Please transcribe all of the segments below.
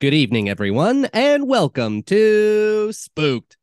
Good evening, everyone, and welcome to Spooked.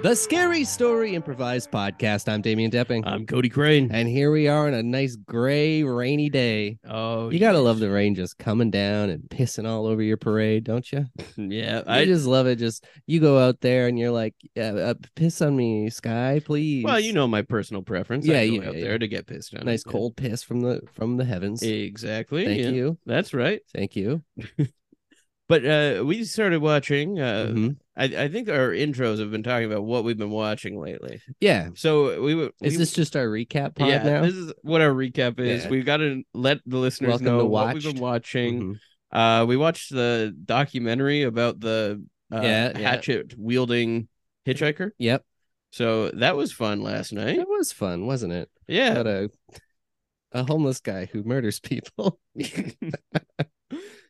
The Scary Story Improvised Podcast. I'm Damian Depping. I'm Cody Crane. and here we are on a nice gray, rainy day. Oh, You gotta love the rain just coming down and pissing all over your parade, don't you? yeah. I I just love it. Just you go out there and you're like, yeah, uh, piss on me, sky, please. well, you know my personal preference. Yeah, you out yeah. there to get pissed on. nice cold piss from the from the heavens. Exactly. Thank yeah. you, That's right. thank you. But uh, we started watching. Uh, Mhm. I, I think our intros have been talking about what we've been watching lately. Yeah, So we would. is this just our recap pod yeah, now? this is what our recap is. Yeah. We've got to let the listeners Welcome know what we've been watching. Mhm. Uh, we watched the documentary about the uh, yeah. hatchet wielding hitchhiker. Yep, So that was fun last night. It was fun, wasn't it? Yeah. About a a homeless guy who murders people.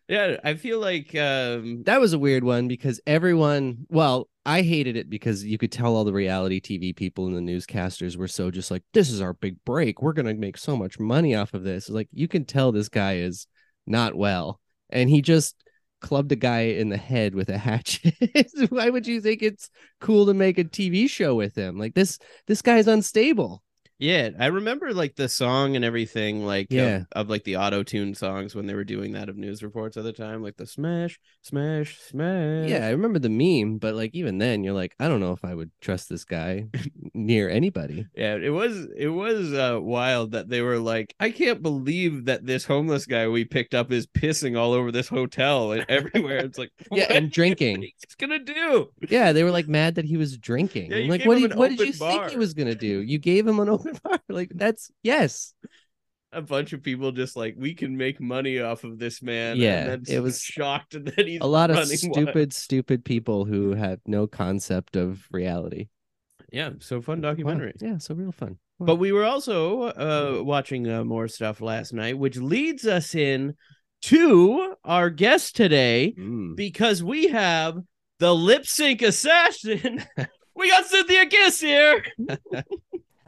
yeah, I feel like um that was a weird one because everyone well i hated it because you could tell all the reality tv people and the newscasters were so just like this is our big break. We're gonna make so much money off of this. Like you can tell this guy is not well and he just clubbed a guy in the head with a hatchet. Why would you think it's cool to make a tv show with him? Like this this guy's unstable yeah, I remember like the song and everything like Yeah. of, of like the auto tune songs when they were doing that of news reports at the time, like the smash, smash, smash. yeah i remember the meme but like even then you're like i don't know if i would trust this guy near anybody Yeah, it was it was uh wild that they were like, I can't believe that this homeless guy we picked up is pissing all over this hotel and everywhere. It's like Yeah, and drinking. He's gonna do. Yeah, they were like mad that he was drinking. Yeah, I'm like, what, did, what did you open think he was gonna do? You gave him an open Like that's yes. a bunch of people just like we can make money off of this man. and Yeah, it was shocked that he's A lot of stupid, stupid people who have no concept of reality. Yeah, so fun Wow. documentary. Yeah, so real fun. Wow. But we were also uh, watching uh, more stuff last night, which leads us in to our guest today Mm. because we have the lip sync assassin. we got Synthia Kiss here.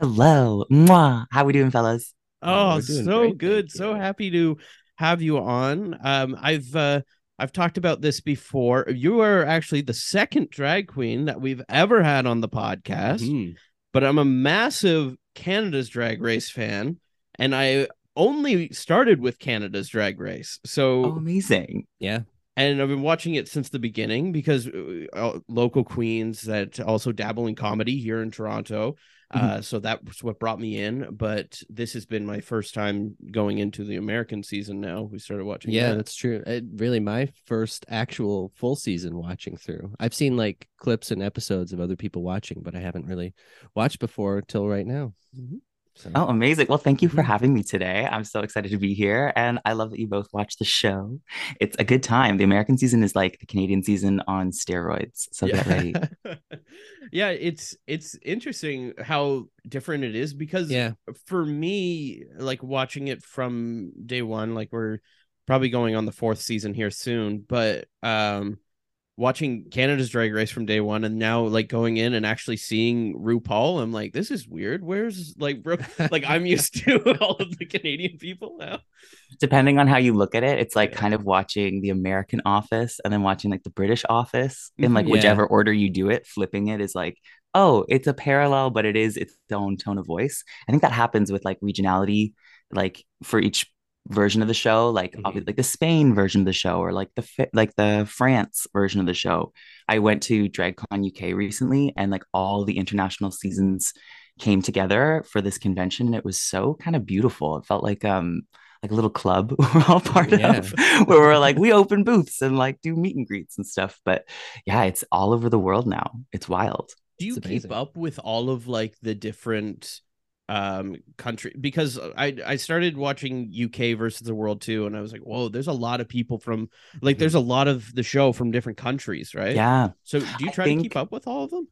Hello. Mwah. How we doing, fellas? Oh, Oh, so great, good. So happy to have you on. Um, I've uh, I've talked about this before. You are actually the second drag queen that we've ever had on the podcast. Mhm. But I'm a massive Canada's Drag Race fan, and I only started with Canada's Drag Race. So Oh, amazing. Yeah. and I've been watching it since the beginning because uh, uh, local queens that also dabble in comedy here in Toronto. Mm-hmm. Uh, so that's what brought me in. But this has been my first time going into the American season. Now we started watching. Yeah, that. that's true. It, really, my first actual full season watching through. I've seen like clips and episodes of other people watching, but I haven't really watched before till right now. Mhm. So, Oh, amazing. Well, thank you for Mhm. having me today. I'm so excited to be here. And I love that you both watch the show. It's a good time. The American season is like the Canadian season on steroids. So get ready. yeah, it's it's interesting how different it is because yeah, for me, like watching it from day one, like we're probably going on the fourth season here soon, but um watching Canada's drag race from day one and now like going in and actually seeing RuPaul, I'm like, this is weird. Where's like bro like I'm used to all of the Canadian people now. Depending on how you look at it, it's like Yeah. kind of watching the American office and then watching like the British office in like Mhm. Yeah. whichever order you do it, flipping it is like, oh, it's a parallel, but it is its own tone of voice. I think that happens with like regionality, like for each version of the show, like Mhm. obvi- like the Spain version of the show or like the like the France version of the show. I went to DragCon UK recently and like all the international seasons came together for this convention and it was so kind of beautiful. It felt like um like a little club we're all part Yeah. of where we're like we open booths and like do meet and greets and stuff but yeah it's all over the world now it's wild Do you keep up with all of like the different um country because I I started watching UK versus the world too and I was like, whoa, there's a lot of people from like there's a lot of the show from different countries, right? yeah So do you try to keep up with all of them?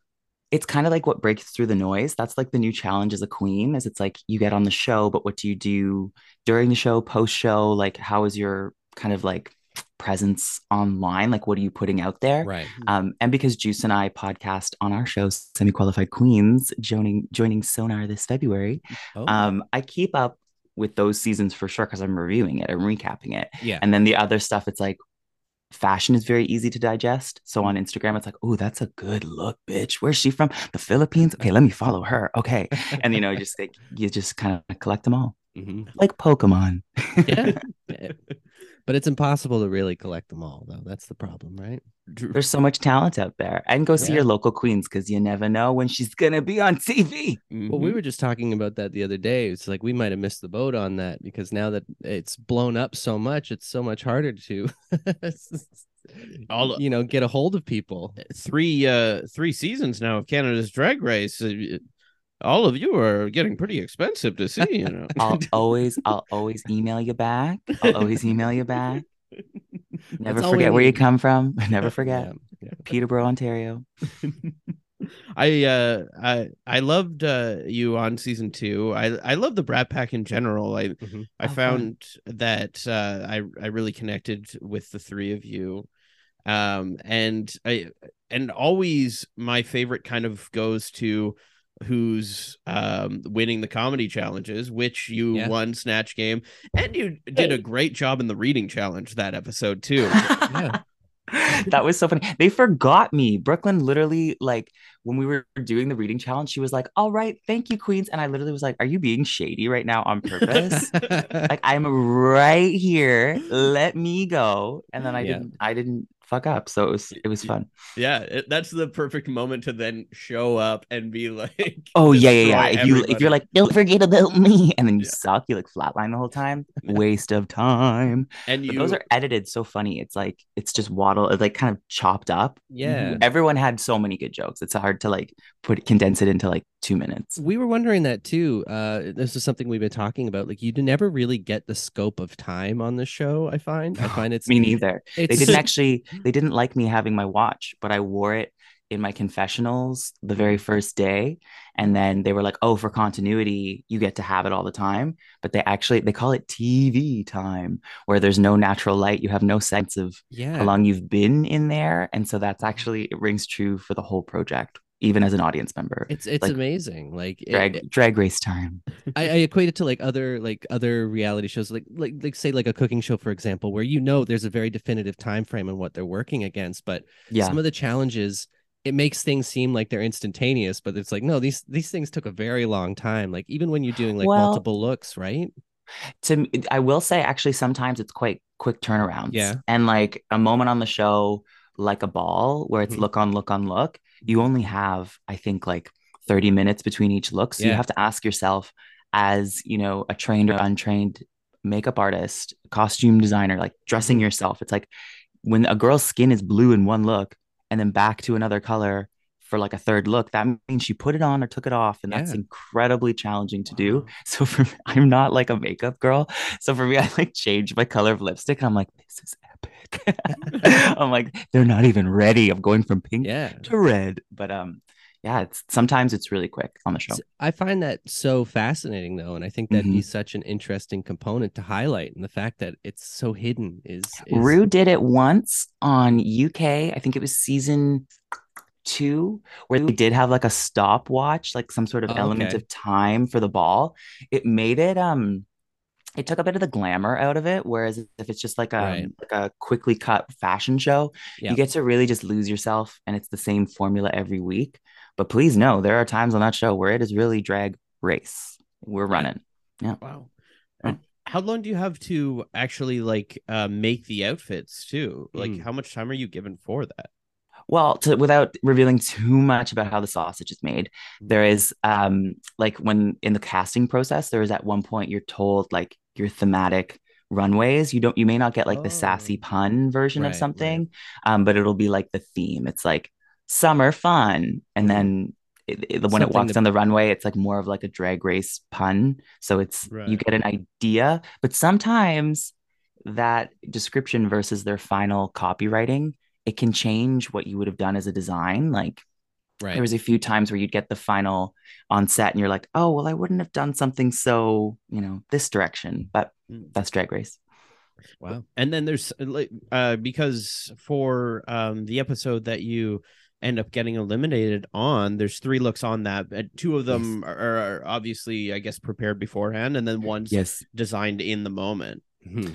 it's kind of like what breaks through the noise that's like the new challenge as a queen is it's like you get on the show but what do you do during the show post show like how is your kind of like presence online like what are you putting out there Right. um, and because Juice and I podcast on our show, Semi Qualified Queens, joining joining Sonar this February, Oh, um, I keep up with those seasons for sure because I'm reviewing it, I'm recapping it, yeah. and then the other stuff, it's like fashion is very easy to digest. So on Instagram, it's like, oh, that's a good look, bitch. Where's she from? The Philippines. Okay, let me follow her. Okay, and you know, you just like you just kind of collect them all, Mhm. like Pokemon. Yeah. But it's impossible to really collect them all, though. That's the problem, right? There's so much talent out there, and go see your local queens because you never know when she's gonna be on TV. Well, we were just talking about that the other day. It's like we might have missed the boat on that because now that it's blown up so much, it's so much harder to, All- you know, get a hold of people. three uh three seasons now of Canada's Drag Race. All of you are getting pretty expensive to see. You know, I'll always, I'll always email you back. I'll always email you back. Never That's forget where you come from. Never forget. Yeah, yeah. Peterborough, Ontario. I uh I I loved uh you on season two. I I love the Brat Pack in general. I Mhm. I Oh, fun. found that uh I I really connected with the three of you. Um and I and always my favorite kind of goes to who's um winning the comedy challenges which you Yeah. won snatch game and you did a great job in the reading challenge that episode too Yeah. that was so funny. They forgot me. Brooklyn literally, like, when we were doing the reading challenge, she was like, All right, thank you, Queens. And I literally was like, Are you being shady right now on purpose? like, I'm right here. Let me go. And then I Yeah. didn't, I didn't fuck up. So it was, it was fun. Yeah, it, that's the perfect moment to then show up and be like, Oh yeah, yeah, yeah. If you if you're like, don't forget about me, and then you Yeah. suck, you like flatline the whole time. Waste of time. and you, those are edited so funny. It's like it's just waddle, it's like kind of chopped up. yeah. Everyone had so many good jokes. It's hard to like put condense it into like two minutes. We were wondering that too. Uh, this is something we've been talking about. Like, you never really get the scope of time on the show. I find. I find it's Me neither. It's, They didn't actually. They didn't like me having my watch, but I wore it in my confessionals the very first day and then they were like oh for continuity you get to have it all the time but they actually they call it tv time where there's no natural light you have no sense of yeah. how long you've been in there and so that's actually it rings true for the whole project even as an audience member It's it's like, amazing. Like drag it- drag race time I, I equate it to like other like other reality shows, like like like say like a cooking show, for example, where you know there's a very definitive time frame and what they're working against, but yeah some of the challenges it makes things seem like they're instantaneous, but it's like no, these these things took a very long time. Like even when you're doing like Well- multiple looks, right? to I will say actually sometimes it's quite quick turnarounds. Yeah. And like a moment on the show, like a ball, where it's Mhm. look on, look on, look, you only have, I think, like 30 minutes between each look. So you have to ask yourself, as you know, a trained or untrained makeup artist, costume designer, like dressing Mhm. yourself. It's like when a girl's skin is blue in one look and then back to another color for like a third look, that means she put it on or took it off. And that's Yeah. incredibly challenging to do. So for me, I'm not like a makeup girl. So for me, I like change my color of lipstick and I'm like, this is epic. I'm like, they're not even ready. I'm going from pink Yeah. to red. But um, yeah, it's sometimes it's really quick on the show. I find that so fascinating though, and I think that'd Mm-hmm. be such an interesting component to highlight. And the fact that it's so hidden is, is Rue did it once on UK. I think it was season two, where they did have like a stopwatch, like some sort of Oh, element okay. of time for the ball. It made it um it took a bit of the glamour out of it. Whereas if it's just like a Right. like a quickly cut fashion show, Yeah. you get to really just lose yourself and it's the same formula every week. But please know there are times on that show where it is really drag race. We're running. Wow. Yeah. How long do you have to actually like uh, make the outfits too? Like, Mm. how much time are you given for that? Well, to, without revealing too much about how the sausage is made, there is um like when in the casting process, there is at one point you're told like your thematic runways. You don't you may not get like the sassy Oh. pun version Right, of right. something, um, but it'll be like the theme. It's like summer fun, and Mhm. then it, it- when it walks to- down the runway, it's like more of like a drag race pun. So it's you get an idea, but sometimes that description versus their final copywriting it can change what you would have done as a design. Like right. there was a few times where you'd get the final on set and you're like, oh, well, I wouldn't have done something so, you know, this direction, but Mm. that's drag race. Wow. and then there's uh, like uh because for um the episode that you end up getting eliminated on there's three looks on that and two of them are, are obviously i guess prepared beforehand and then one's Yes. designed in the moment.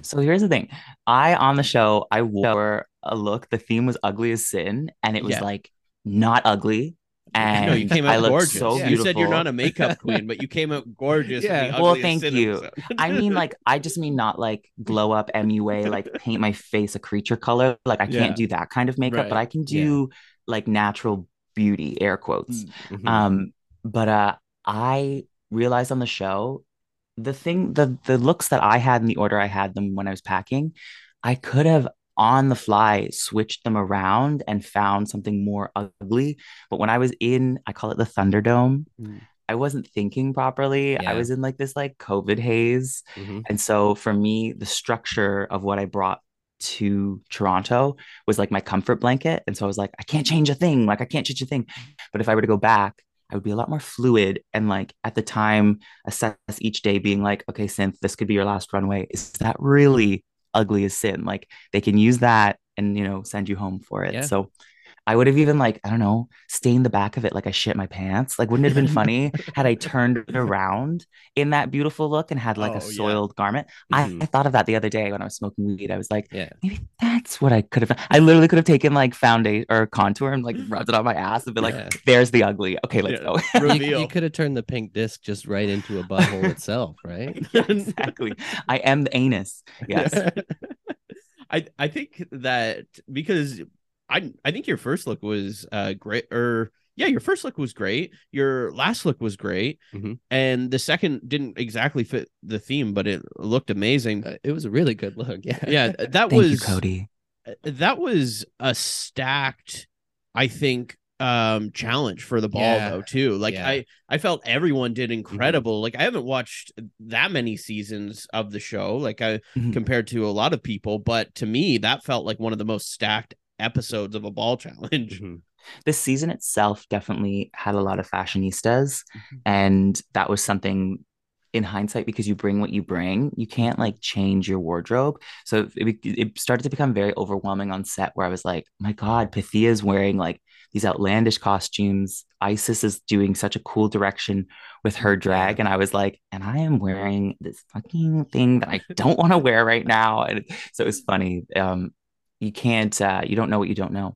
So here's the thing. I on the show, I wore a look. The theme was ugly as sin, and it was Yeah. like not ugly. And no you came out I looked gorgeous so you beautiful. said you're not a makeup queen but you came out gorgeous Yeah. Well, thank Sin you. I mean, like, I just mean not like glow up MUA, like paint my face a creature color. Like, I can't Yeah. do that kind of makeup, but I can do like natural beauty, air quotes. Mhm. Um, but uh, I realized on the show the thing, the the looks that I had in the order I had them when I was packing, I could have on the fly switched them around and found something more ugly. But when I was in, I call it the Thunderdome. Mm. I wasn't thinking properly. I was in like this like COVID haze. Mhm. And so for me, the structure of what I brought to Toronto was like my comfort blanket. And so I was like, I can't change a thing. Like I can't change a thing. But if I were to go back, I would be a lot more fluid and like at the time assess each day being like, okay, synth, this could be your last runway. Is that really ugly as sin? Like they can use that and you know send you home for it. Yeah. So I would have even like, I don't know, stained the back of it like I shit my pants. Like, wouldn't it have been funny had I turned around in that beautiful look and had like Oh, a yeah. soiled garment? I, Mhm. I thought of that the other day when I was smoking weed. I was like, Yeah. maybe that's what I could have. I literally could have taken like foundation or contour and like rubbed it on my ass and been like, Yeah. there's the ugly. Okay, let's Yeah. go. You, you could have turned the pink disc just right into a butthole itself, right? Yeah, exactly. I am the anus. Yes. I I think that because I I think your first look was uh great or yeah, your first look was great. Your last look was great. Mhm. And the second didn't exactly fit the theme, but it looked amazing. Uh, it was a really good look. Yeah. yeah, that Thank was you, Cody. that was a stacked, I think, um challenge for the ball Yeah. though too. Like Yeah. I I felt everyone did incredible. Like I haven't watched that many seasons of the show. Like I Mhm. compared to a lot of people, but to me that felt like one of the most stacked episodes of a ball challenge. Mhm. this season itself definitely had a lot of fashionistas Mhm. and that was something in hindsight because you bring what you bring you can't like change your wardrobe so it, it started to become very overwhelming on set where i was like my god Pythia's wearing like these outlandish costumes Icesis is doing such a cool direction with her drag and i was like and i am wearing this fucking thing that i don't want to wear right now and so it was funny um you can't uh you don't know what you don't know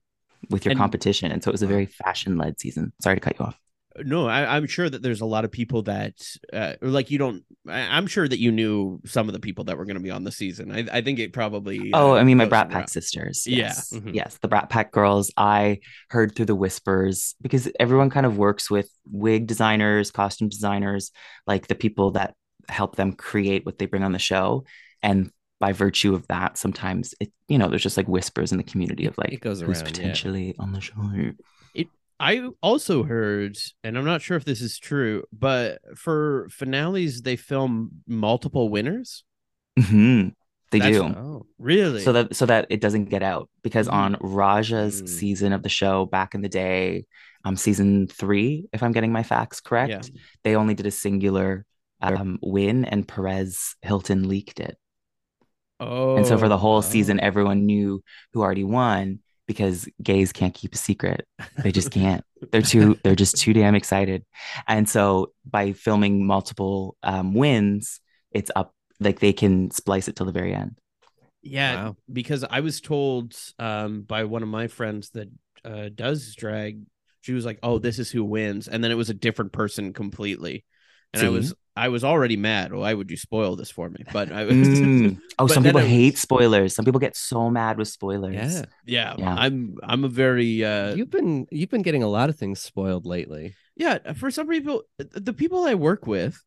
with your And- competition. And so it was a very fashion led season. Sorry to cut you off. No, I, I'm sure that there's a lot of people that uh, like you don't. I, I'm sure that you knew some of the people that were going to be on the season. I, I think it probably. Oh, uh, I mean, my Brat around. Pack sisters. Yeah. Yes. Mhm. Yes. The Brat Pack girls. I heard through the whispers because everyone kind of works with wig designers, costume designers, like the people that help them create what they bring on the show. And by virtue of that, sometimes it, you know, there's just like whispers in the community of like it goes who's around. yeah. potentially on the show. It I also heard, and I'm not sure if this is true, but for finales they film multiple winners. Mhm. They That's- do. Oh. Really? so that so that it doesn't get out because Mhm. on Raja's Mm. season of the show back in the day, um, season three, if I'm getting my facts correct, Yeah. they only did a singular um win, and Perez Hilton leaked it, oh, and so for the whole season, everyone knew who already won because gays can't keep a secret. They just can't. they're too. They're just too damn excited, and so by filming multiple um, wins, it's up. Like they can splice it till the very end. Yeah, Wow. because I was told um by one of my friends that uh does drag, she was like, "Oh, this is who wins," and then it was a different person completely, and I was I was already mad. Why would you spoil this for me? But I was Mm. Oh, But some people I was- hate spoilers. Some people get so mad with spoilers. Yeah. yeah, Yeah. I'm I'm a very uh You've been you've been getting a lot of things spoiled lately. yeah. For some people, the people I work with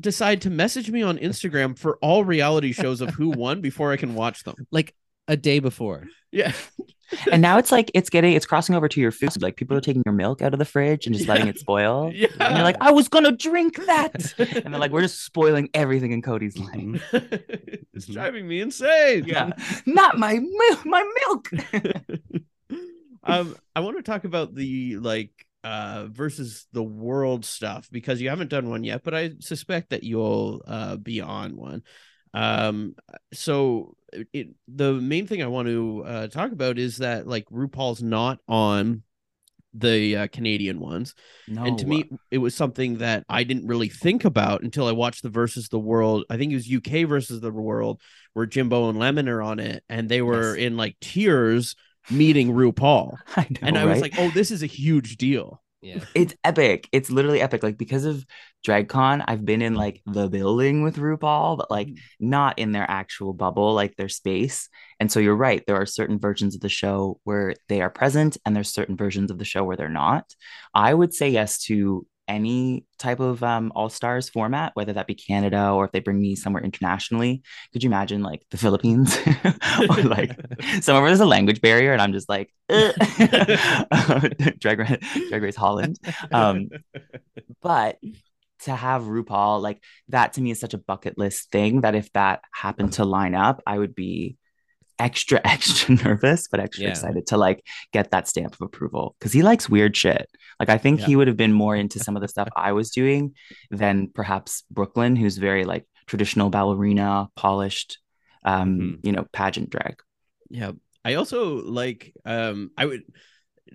decide to message me on Instagram for all reality shows of who won before I can watch them. Like a day before. Yeah, And now it's like it's getting it's crossing over to your food. Like people are taking your milk out of the fridge and just letting it spoil. yeah. And you're like, I was gonna drink that. and they're like, we're just spoiling everything in Cody's life. Mhm. it's Mhm. driving me insane. Yeah. Not my milk, my milk. um, I want to talk about the like uh versus the world stuff because you haven't done one yet, but I suspect that you'll uh be on one. Um, so it, the main thing I want to uh, talk about is that like RuPaul's not on the uh, Canadian ones. No. And to me, it was something that I didn't really think about until I watched the versus the world. I think it was UK versus the world where Jimbo and Lemon are on it, and they were Yes. in like tears meeting RuPaul. I know, and I was like, oh, this is a huge deal. Yeah. it's epic. It's literally epic. Like because of DragCon, I've been in like the building with RuPaul, but like mm. not in their actual bubble, like their space. And so you're right. There are certain versions of the show where they are present, and there's certain versions of the show where they're not. I would say yes to any type of um, All Stars format, whether that be Canada or if they bring me somewhere internationally. Could you imagine like the Philippines or like somewhere where there's a language barrier and I'm just like, drag, Ra- drag Race Holland. Um, but to have RuPaul, like that to me is such a bucket list thing that if that happened to line up, I would be extra, extra nervous, but extra Yeah. excited to like get that stamp of approval because he likes weird shit. Like I think Yeah. he would have been more into some of the stuff I was doing than perhaps Brooklyn, who's very like traditional ballerina, polished, um, Mhm. you know, pageant drag. Yeah. I also like um I would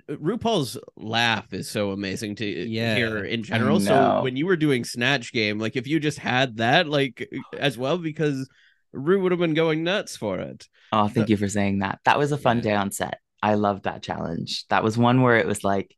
RuPaul's laugh is so amazing to Yeah. hear in general. So when you were doing Snatch Game, like if you just had that like as well, because Ru would have been going nuts for it. Oh, thank you for saying that. That was a fun Yeah. day on set. I loved that challenge. That was one where it was like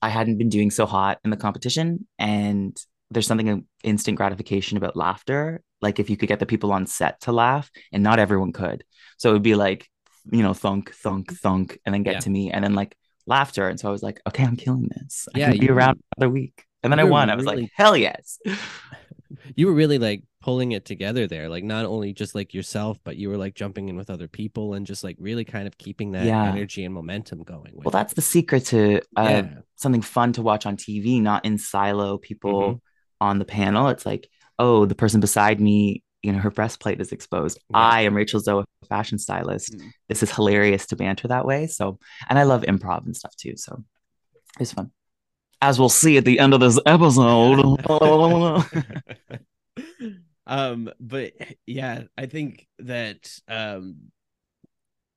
I hadn't been doing so hot in the competition, and there's something of instant gratification about laughter. Like if you could get the people on set to laugh, and not everyone could. So it would be like, you know, thunk, thunk, thunk, and then get Yeah. to me, and then like laughter. And so I was like, okay, I'm killing this. I Yeah, can be around another week. And then I won. I was like, hell yes. you were really like pulling it together there like not only just like yourself but you were like jumping in with other people and just like really kind of keeping that Yeah. energy and momentum going with Well, it. that's the secret to uh, yeah something fun to watch on TV, not in silo people Mm-hmm. on the panel. It's like, oh, the person beside me, you know, her breastplate is exposed. Yeah. I am Rachel Zoe, fashion stylist. Mm. This is hilarious to banter that way. So, and I love improv and stuff too. So it's fun. As we'll see at the end of this episode. um but yeah i think that um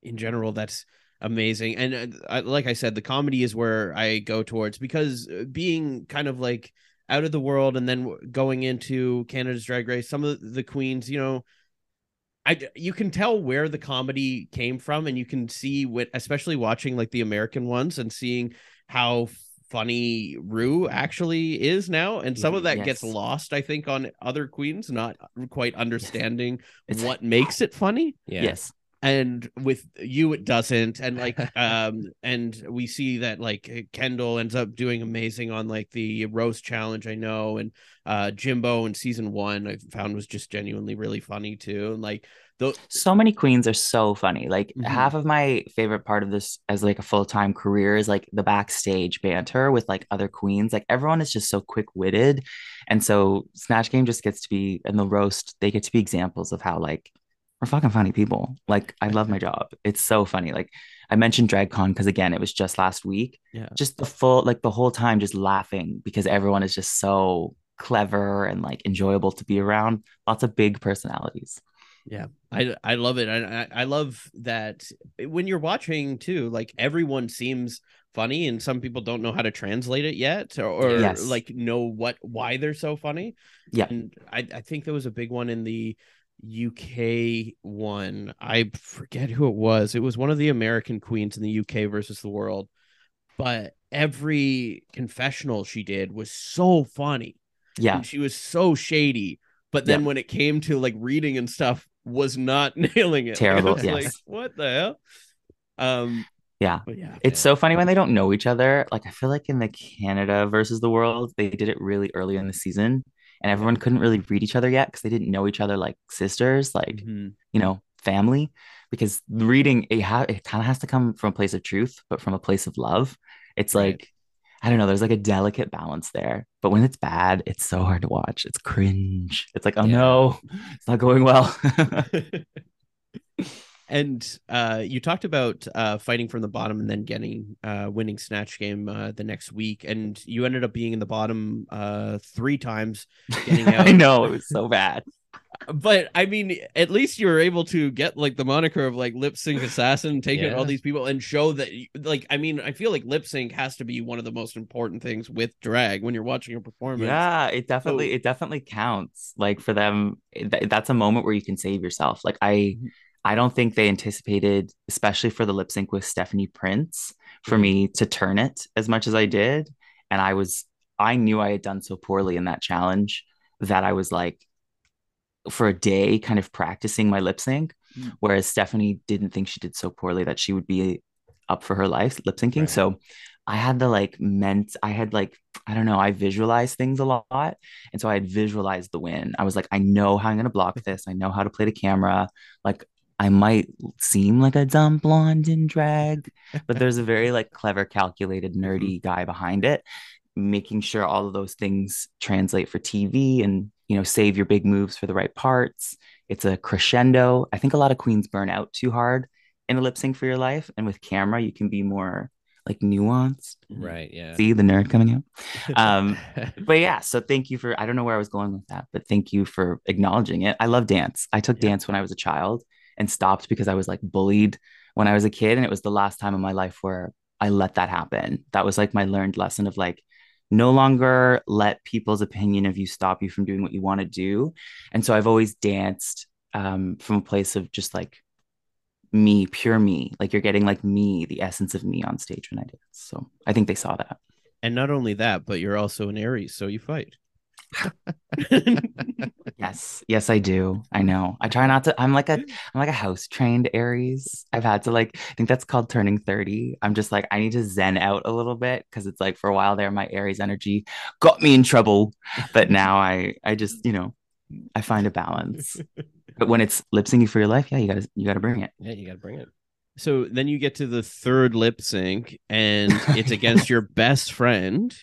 in general that's amazing. And uh, like i said the comedy is where i go towards because uh, being kind of like out of the world and then going into canada's drag race some of the queens you know I, you can tell where the comedy came from and you can see what especially watching like the american ones and seeing how funny rue actually is now and some of that gets lost i think on other queens not quite understanding It's what makes it funny. Yeah. Yes. and with you it doesn't and like um and we see that like kendall ends up doing amazing on like the roast challenge i know and uh jimbo in season one i found was just genuinely really funny too and like the so many queens are so funny. Like Mhm. half of my favorite part of this as like a full-time career is like the backstage banter with like other queens. Like everyone is just so quick-witted. And so snatch game just gets to be and the roast they get to be examples of how like we're fucking funny people. Like i love my job. It's so funny. Like i mentioned dragcon because again it was just last week. Yeah. Just the full like the whole time just laughing because everyone is just so clever and like enjoyable to be around. Lots of big personalities Yeah, I I love it. I I love that when you're watching too, like everyone seems funny, and some people don't know how to translate it yet, or, or Yes. like know what why they're so funny. Yeah. and I I think there was a big one in the UK one. I forget who it was. It was one of the American queens in the UK versus the world, but every confessional she did was so funny yeah and she was so shady. But then Yeah. when it came to like reading and stuff, was not nailing it. Terrible, was like, yes. what the hell? Um, yeah but yeah, It's so funny when they don't know each other. Like I feel like in the Canada versus the world, they did it really early in the season, and everyone couldn't really read each other yet because they didn't know each other like sisters, like Mhm. you know, family. Because reading it, ha- it kind of has to come from a place of truth, but from a place of love. It's Right. like I don't know. There's like a delicate balance there, but when it's bad, it's so hard to watch. It's cringe. It's like, oh Yeah. no, it's not going well. and uh, you talked about uh, fighting from the bottom and then getting uh, winning snatch game uh, the next week, and you ended up being in the bottom uh, three times. Getting I know it was so bad. But I mean, at least you were able to get like the moniker of like lip sync assassin, take yeah. all these people and show that, like, I mean, I feel like lip sync has to be one of the most important things with drag when you're watching a performance. Yeah, it definitely, so, it definitely counts. Like for them, th- that's a moment where you can save yourself. Like I, mm-hmm. I don't think they anticipated, especially for the lip sync with Stephanie Prince, for mm-hmm. me to turn it as much as I did. And I was, I knew I had done so poorly in that challenge that I was like, for a day kind of practicing my lip sync, mm. whereas Stephanie didn't think she did so poorly that she would be up for her life lip syncing. Right. So I had the like meant I had like I don't know I visualized things a lot and so I had visualized the win. I was like I know how I'm gonna block this. I know how to play the camera. Like I might seem like a dumb blonde in drag, but there's a very like clever, calculated, mm-hmm. nerdy guy behind it, making sure all of those things translate for TV and you know, save your big moves for the right parts. It's a crescendo. I think a lot of queens burn out too hard in a lip sync for your life. And with camera, you can be more like nuanced. Right. Yeah. See the nerd coming out. Um, but yeah, so thank you for I don't know where I was going with that, but thank you for acknowledging it. I love dance. I took yeah. dance when I was a child and stopped because I was like bullied when I was a kid. And it was the last time in my life where I let that happen. That was like my learned lesson of like no longer let people's opinion of you stop you from doing what you want to do. And so I've always danced um, from a place of just like me, pure me. Like you're getting like me, the essence of me on stage when I dance. So I think they saw that. And not only that, but you're also an Aries, so you fight. yes, yes, I do. I know. I try not to. I'm like a, I'm like a house trained Aries. I've had to like, I think that's called turning 30. I'm just like, I need to zen out a little bit because it's like for a while there, my Aries energy got me in trouble. But now I, I just, you know, I find a balance. But when it's lip syncing for your life, yeah, you gotta, you gotta bring it. Yeah, you gotta bring it. So then you get to the third lip sync and it's against your best friend.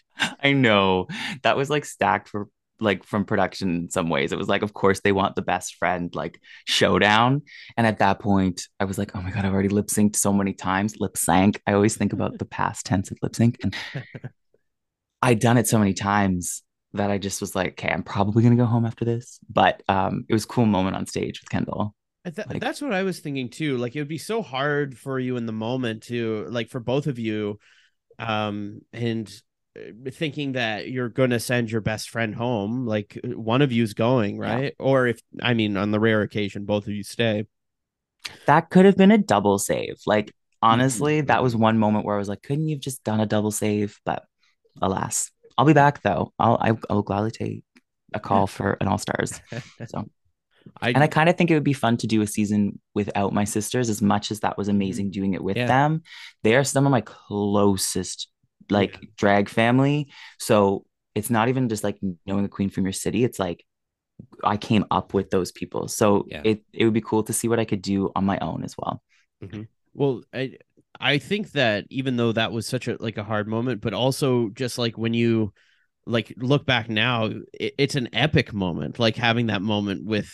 I know. That was like stacked for like from production in some ways. It was like, of course, they want the best friend like showdown. And at that point, I was like, oh my God, I've already lip synced so many times. Lip sync. I always think about the past tense of lip sync. And I'd done it so many times that I just was like, okay, I'm probably gonna go home after this. But um, it was a cool moment on stage with Kendall. Th- like, that's what I was thinking too. Like it would be so hard for you in the moment to like for both of you, um, and uh, thinking that you're going to send your best friend home like uh, one of you's going right yeah. or if i mean on the rare occasion both of you stay that could have been a double save like honestly mm-hmm. that was one moment where i was like couldn't you have just done a double save but alas i'll be back though i'll I, will i will gladly take a call for an all stars so I, and I kind of think it would be fun to do a season without my sisters as much as that was amazing mm-hmm. doing it with yeah. them. They are some of my closest like yeah. drag family. So it's not even just like knowing a queen from your city. It's like I came up with those people. So yeah. it it would be cool to see what I could do on my own as well. Mm-hmm. Well, I I think that even though that was such a like a hard moment, but also just like when you like look back now, it, it's an epic moment. Like having that moment with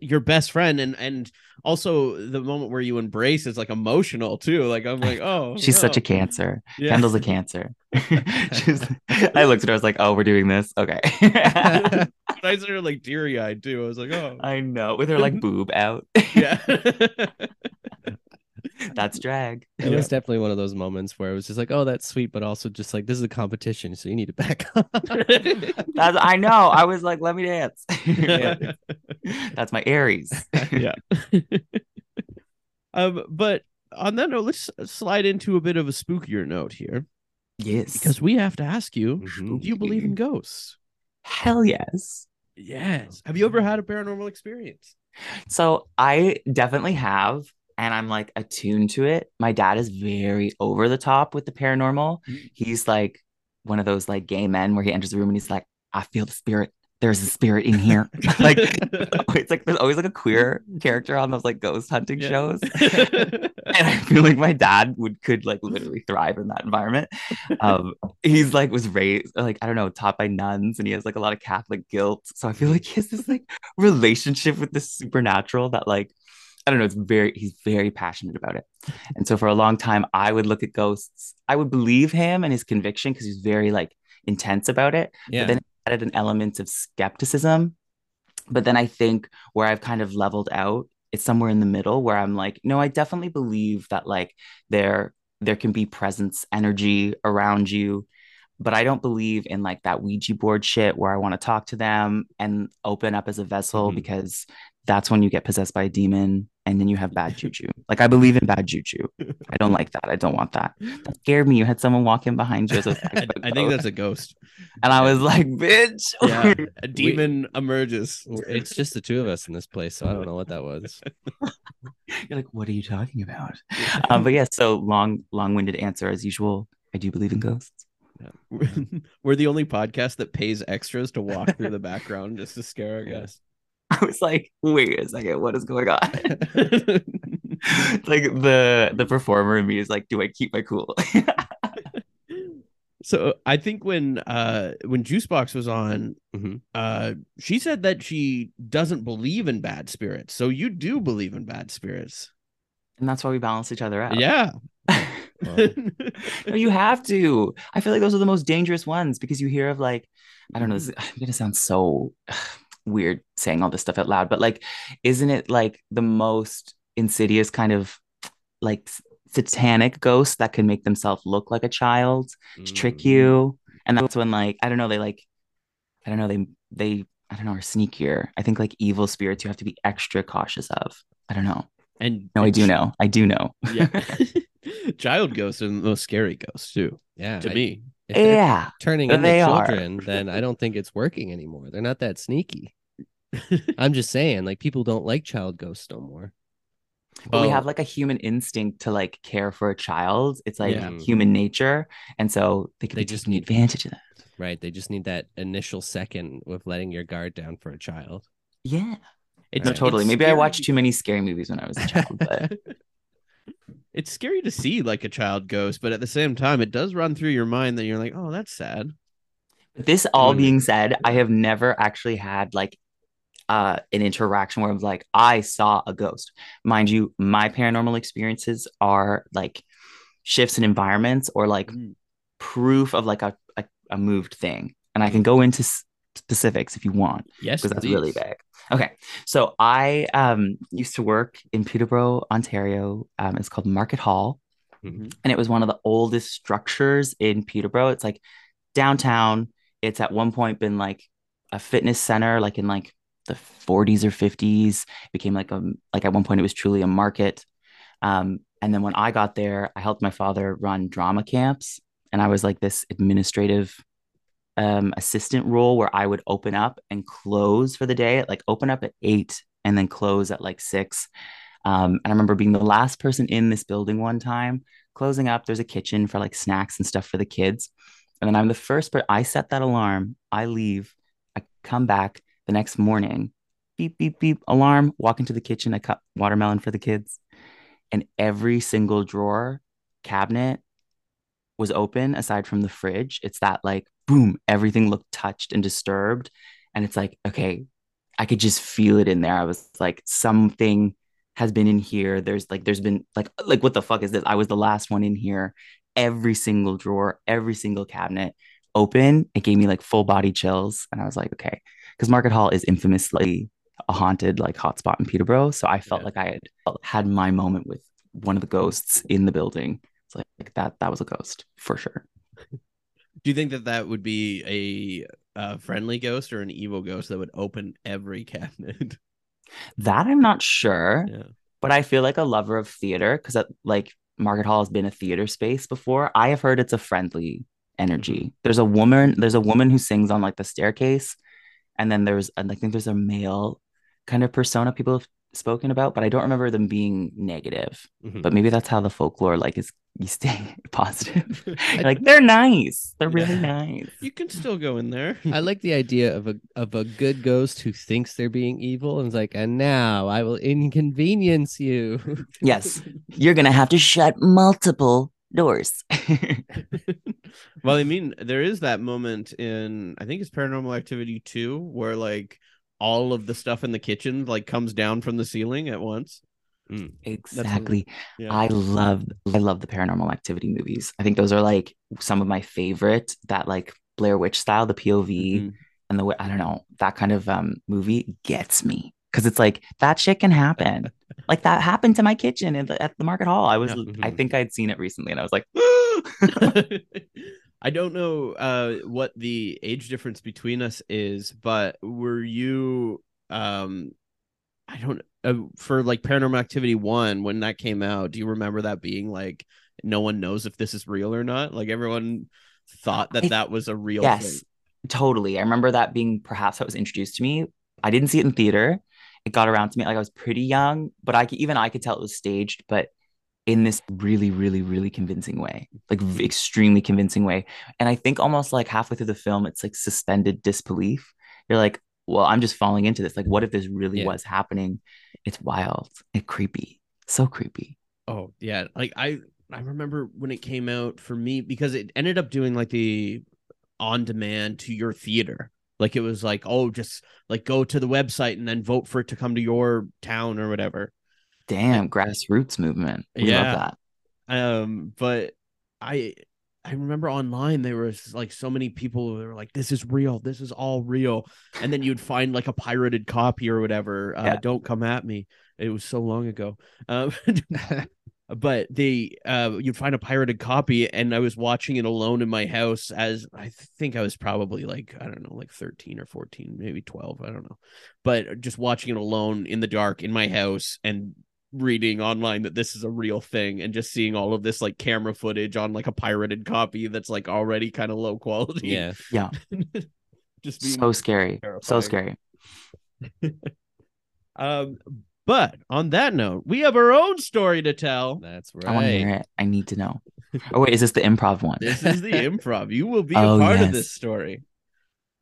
your best friend and and also the moment where you embrace is like emotional too like i'm like oh she's no. such a cancer. Yeah. kendall's a cancer. She's i looked at her i was like oh we're doing this? Okay. I her like teary-eyed too i was like oh. I know with her like boob out. Yeah that's drag. It yeah. was definitely one of those moments where it was just like, oh, that's sweet, but also just like this is a competition, so you need to back up. that's I know. I was like, let me dance. that's my Aries. yeah. um, but on that note, let's slide into a bit of a spookier note here. Yes. Because we have to ask you, mm-hmm. do you believe in ghosts? Hell yes. Yes. Have you ever had a paranormal experience? So I definitely have and I'm like attuned to it. My dad is very over the top with the paranormal. Mm-hmm. He's like one of those like gay men where he enters the room and he's like, I feel the spirit. There's a spirit in here. like it's like there's always like a queer character on those like ghost hunting yeah. shows. and I feel like my dad would could like literally thrive in that environment. Um he's like was raised like I don't know, taught by nuns and he has like a lot of Catholic guilt. So I feel like he has this like relationship with the supernatural that like I don't know. It's very, he's very passionate about it. And so for a long time, I would look at ghosts. I would believe him and his conviction because he's very like intense about it. Yeah. But then it added an element of skepticism. But then I think where I've kind of leveled out, it's somewhere in the middle where I'm like, no, I definitely believe that like there there can be presence energy around you but I don't believe in like that Ouija board shit where I want to talk to them and open up as a vessel Mhm. because that's when you get possessed by a demon and then you have bad juju. Like I believe in bad juju. I don't like that. I don't want that. That scared me. You had someone walk in behind you as a I, I think that's a ghost. and I was like, bitch. Yeah, a demon emerges. It's just the two of us in this place, so I don't know what that was. You're like, what are you talking about? Um, but yeah, so long, long-winded answer as usual. I do believe in ghosts. We're the only podcast that pays extras to walk through the background just to scare our guests. I was like, wait a second, what is going on? like the the performer in me is like, do I keep my cool? so I think when uh when Juice Boxx was on, Mhm. uh she said that she doesn't believe in bad spirits. So you do believe in bad spirits. and that's why we balance each other out. Yeah. Well, no, you have to. I feel like those are the most dangerous ones because you hear of like, I don't know, this, I'm gonna sound so weird saying all this stuff out loud, but like, isn't it like the most insidious kind of like satanic ghost that can make themselves look like a child to trick mm, you? And that's when like, I don't know, they like, I don't know, they they I don't know, are sneakier. I think like evil spirits you have to be extra cautious of. I don't know. and No, I do know. I do know. Yeah. Child ghosts are the most scary ghosts too, Yeah. to I- me. If they're Yeah. turning into they are. children, then I don't think it's working anymore. They're not that sneaky. I'm just saying, like people don't like child ghosts no more. But we have like a human instinct to like care for a child. It's like Yeah. human nature. And so they could They be just taking need- advantage of that. Right. They just need that initial second with letting your guard down for a child. Yeah. It's, No, Right. totally. it's Maybe I watched too many scary movies when I was a child, but it's scary to see like a child ghost, but at the same time, it does run through your mind that you're like, oh, that's sad. But this all being said, I have never actually had like uh an interaction where I was like, I saw a ghost. Mind you, my paranormal experiences are like shifts in environments or like Mm. proof of like a, a, a moved thing. And I can go into s- specifics if you want. Yes, because that's really big. Okay, so I um used to work in Peterborough, Ontario. Um, it's called Market Hall, Mhm. and it was one of the oldest structures in Peterborough. It's like downtown. It's at one point been like a fitness center, like in like the 40s or 50s. It became like a like at one point it was truly a market. Um, and then when I got there, I helped my father run drama camps, and I was like this administrative um, assistant role where I would open up and close for the day, like open up at eight and then close at like six. Um, and I remember being the last person in this building one time, closing up. There's a kitchen for like snacks and stuff for the kids. And then I'm the first, but I set that alarm. I leave. I come back the next morning. Beep, beep, beep, alarm. Walk into the kitchen. I cut watermelon for the kids. And every single drawer, cabinet was open aside from the fridge. It's that like boom, everything looked touched and disturbed. And it's like, okay, I could just feel it in there. I was like, something has been in here. There's like, there's been like, like, what the fuck is this? I was the last one in here. Every single drawer, every single cabinet open. It gave me like full body chills. And I was like, okay. Because Market Hall is infamously a haunted like hotspot in Peterborough. So I felt Yeah. like I had had my moment with one of the ghosts in the building. It's like that that was a ghost for sure. Do you think that that would be a, uh friendly ghost or an evil ghost that would open every cabinet? That I'm not sure, yeah. but I feel like a lover of theater because like Market Hall has been a theater space before. I have heard it's a friendly energy. There's a woman, there's a woman who sings on like the staircase, and then there's I think there's a male kind of persona people have spoken about, but I don't remember them being negative. Mhm. But maybe that's how the folklore like is you stay positive. You're like they're nice. They're really Yeah. nice. You can still go in there. I like the idea of a of a good ghost who thinks they're being evil and is like, and now I will inconvenience you. Yes. You're gonna have to shut multiple doors. well, I mean, there is that moment in I think it's Paranormal Activity 2 where like all of the stuff in the kitchen like comes down from the ceiling at once. Exactly. Yeah. I love I love the paranormal activity movies. I think those are like some of my favorite that like Blair Witch style, the POV Mhm. and the way I don't know that kind of um movie gets me because it's like that shit can happen. like that happened to my kitchen at the, at the market hall. I was Yeah. I Mhm. think I'd seen it recently and I was like, I don't know uh what the age difference between us is, but were you um I don't uh, for like Paranormal Activity 1 when that came out, do you remember that being like no one knows if this is real or not? Like everyone thought that I- that was a real yes, thing. totally. I remember that being perhaps that was introduced to me. I didn't see it in theater. It got around to me like I was pretty young, but I could, even I could tell it was staged, but in this really, really, really convincing way, like v- extremely convincing way. And I think almost like halfway through the film, it's like suspended disbelief. You're like, well, I'm just falling into this. Like, what if this really Yeah. was happening? It's wild. It's creepy. So creepy. Oh yeah, like I I remember when it came out for me because it ended up doing like the on demand to your theater. Like it was like, oh, just like go to the website and then vote for it to come to your town or whatever. Damn, grassroots movement. We Yeah. Um, but I I remember online there was like so many people who were like, "This is real. This is all real," and then you'd find like a pirated copy or whatever. Uh, Yeah. Don't come at me. It was so long ago. Um, but they uh you'd find a pirated copy and i was watching it alone in my house as i think i was probably like i don't know like 13 or 14 maybe 12 i don't know but just watching it alone in the dark in my house and reading online that this is a real thing and just seeing all of this like camera footage on like a pirated copy that's like already kind of low quality Yeah. Yeah. just being So scary. So terrifying. scary. um but on that note we have our own story to tell That's right. I want to hear it. I need to know. Oh wait, is this the improv one? this is the improv you will be a Oh, part of this story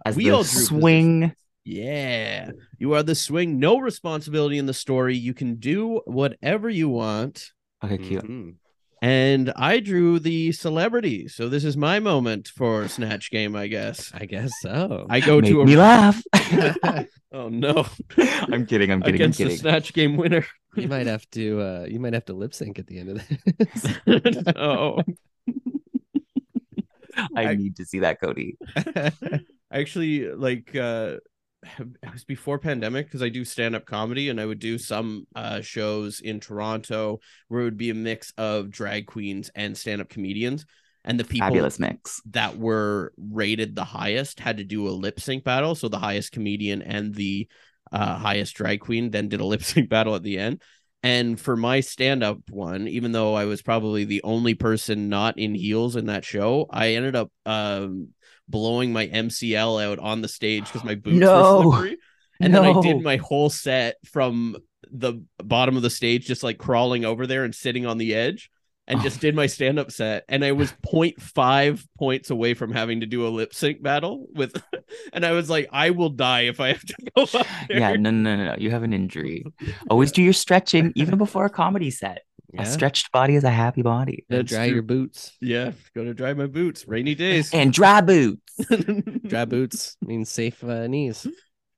As we the all drew positions. swing. Yeah. You are the swing, no responsibility in the story. You can do whatever you want. Okay, cute. Mhm. And I drew the celebrity. So this is my moment for Snatch Game, I guess. I guess so. I go Make to me laugh. Oh no. I'm kidding. I'm kidding. I'm Against the. Snatch Game winner. you might have to uh you might have to lip sync at the end of this. oh. I I- need to see that, Cody. actually like uh it was before pandemic because I do stand up comedy and I would do some uh shows in Toronto where it would be a mix of drag queens and stand up comedians and the people Fabulous mix. that were rated the highest had to do a lip sync battle so the highest comedian and the uh highest drag queen then did a lip sync battle at the end and for my stand up one even though I was probably the only person not in heels in that show I ended up um blowing my MCL out on the stage because my boots No. were slippery. And then I did my whole set from the bottom of the stage, just like crawling over there and sitting on the edge, and just oh. did my stand up set. And I was 0.5 points away from having to do a lip sync battle with, and I was like, I will die if I have to go up there. Yeah, no, no, no, no. You have an injury. Always do your stretching, even before a comedy set. A stretched body is a happy body. Gotta That's dry true. your boots. Yeah, go to dry my boots. Rainy days. And dry boots. Dry boots means safe uh, knees.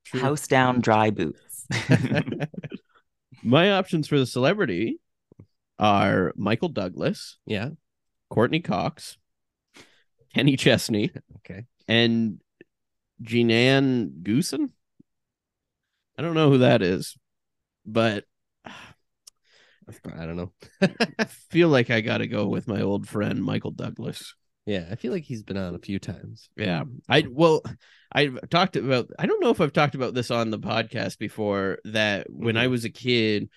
True. House down dry boots. My options for the celebrity are Michael Douglas, Yeah. Courteney Cox, Kenny Chesney, Okay. and Jeananne Goossen. I don't know who that is, but I don't know. I feel like I got to go with my old friend Michael Douglas. Yeah, I feel like he's been on a few times. Yeah. I well, I've talked about I don't know if I've talked about this on the podcast before that when I mm-hmm. was a kid,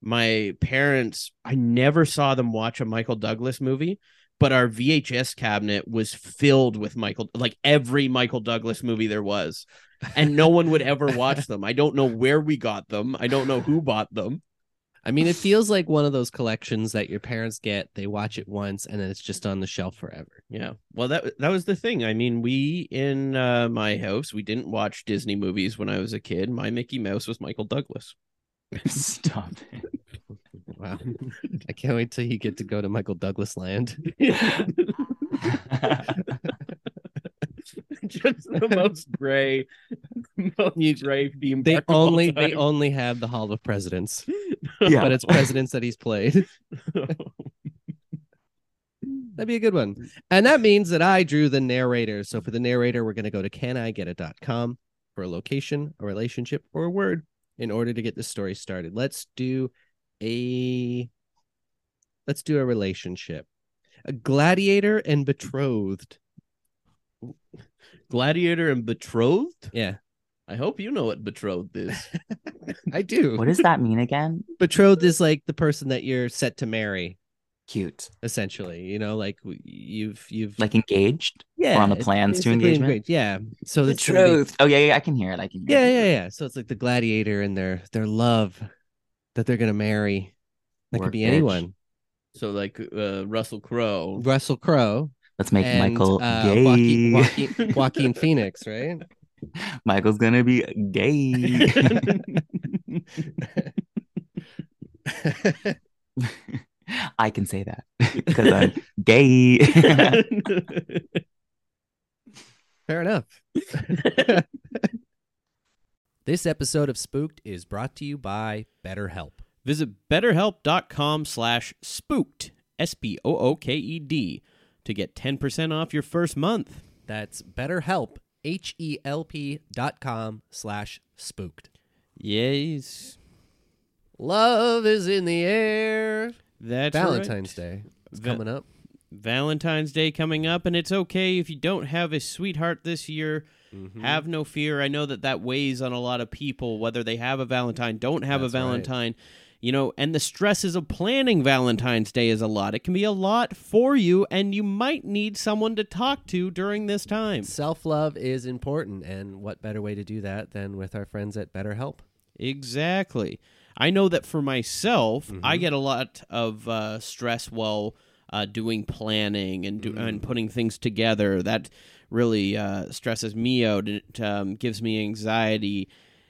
my parents I never saw them watch a Michael Douglas movie, but our VHS cabinet was filled with Michael like every Michael Douglas movie there was. And no one would ever watch them. I don't know where we got them. I don't know who bought them. I mean, it feels like one of those collections that your parents get, they watch it once, and then it's just on the shelf forever. Yeah. Well, that that was the thing. I mean, we in uh, my house, we didn't watch Disney movies when I was a kid. My Mickey Mouse was Michael Douglas. Stop it. Wow. I can't wait till you get to go to Michael Douglas land. Just the most gray, most gray theme. They park of all only they only have the Hall of Presidents, Yeah. but it's presidents that he's played. That'd be a good one. And that means that I drew the narrator. So for the narrator, we're going to go to canigetit.com for a location, a relationship, or a word in order to get the story started. Let's do a let's do a relationship. A gladiator and betrothed. Gladiator and betrothed. Yeah, I hope you know what betrothed is. I do. What does that mean again? betrothed is like the person that you're set to marry, Cute. essentially. You know, like you've you've Like engaged? yeah on the it's plans to engagement? engaged. Yeah. So that's gonna be- Oh yeah, yeah, I can hear it. I can hear Yeah, it. yeah, yeah. So it's like the gladiator and their their love that they're gonna marry. That could be bitch. anyone. so like uh, Russell Crowe. Russell Crowe Let's make and Michael uh, gay. Joaquin, Joaquin, Joaquin Phoenix, right? Michael's gonna be gay. I can say that because I'm gay. Fair enough. This episode of Spooked is brought to you by BetterHelp. Visit betterhelp.com slash spooked, S P O O K E D, to get 10% off your first month. That's BetterHelp, H E L P dot com slash spooked. Yes. Love is in the air. That's Valentine's right. Day is Va- coming up. Valentine's Day coming up, and it's okay if you don't have a sweetheart this year. Mm-hmm. Have no fear. I know that that weighs on a lot of people, whether they have a Valentine, don't have That's a right. You know, and the stresses of planning Valentine's Day is a lot. It can be a lot for you, and you might need someone to talk to during this time. Self love is important, and what better way to do that than with our friends at BetterHelp? Exactly. I know that for myself, Mm-hmm. I get a lot of uh, stress while uh, doing planning and do- Mm. and putting things together. That really uh, stresses me out. It um, gives me anxiety.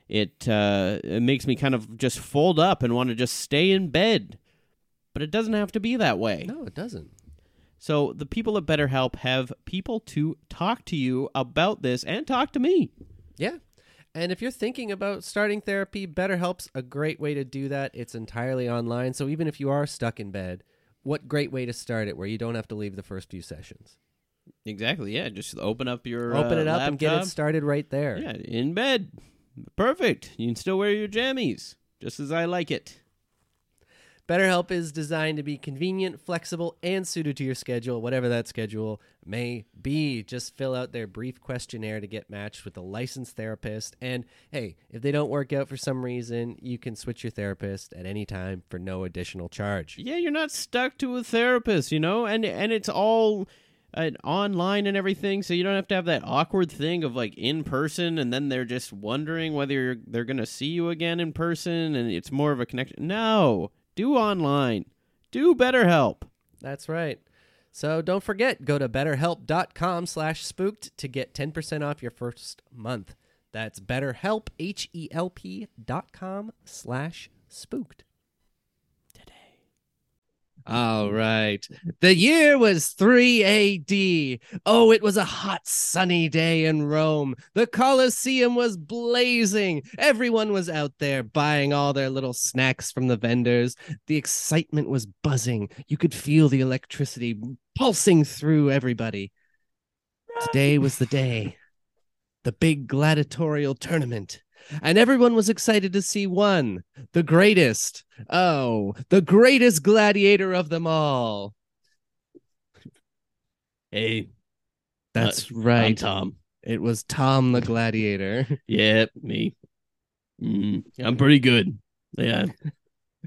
It uh, it makes me kind of just fold up and want to just stay in bed. But it doesn't have to be that way. No, it doesn't. So the people at BetterHelp have people to talk to you about this and talk to me. Yeah. And if you're thinking about starting therapy, BetterHelp's a great way to do that. It's entirely online. So even if you are stuck in bed, what great way to start it where you don't have to leave the first few sessions. Exactly. Yeah. Just open up your Open uh, it up and get it started right there. Yeah, in bed. Perfect. You can still wear your jammies, just as I like it. BetterHelp is designed to be convenient, flexible, and suited to your schedule, whatever that schedule may be. Just fill out their brief questionnaire to get matched with a licensed therapist. And hey, if they don't work out for some reason, you can switch your therapist at any time for no additional charge. Yeah, you're not stuck to a therapist, you know, and and it's all uh, online and everything, so you don't have to have that awkward thing of like in person, and then they're just wondering whether they're gonna see you again in person, and it's more of a connection. No, do online, do BetterHelp. That's right. So don't forget, go to betterhelp.com slash spooked to get 10% off your first month. That's betterhelp, H-E-L-P dot com slash spooked. All right. The year was 3 AD. Oh, it was a hot, sunny day in Rome. The Colosseum was blazing. Everyone was out there buying all their little snacks from the vendors. The excitement was buzzing. You could feel the electricity pulsing through everybody. Today was the day, the big gladiatorial tournament. And everyone was excited to see one, the greatest, Oh, the greatest gladiator of them all. Hey, That's I'm right. Tom. It was Tom the gladiator. Yeah, me. Mm, I'm pretty good. Yeah,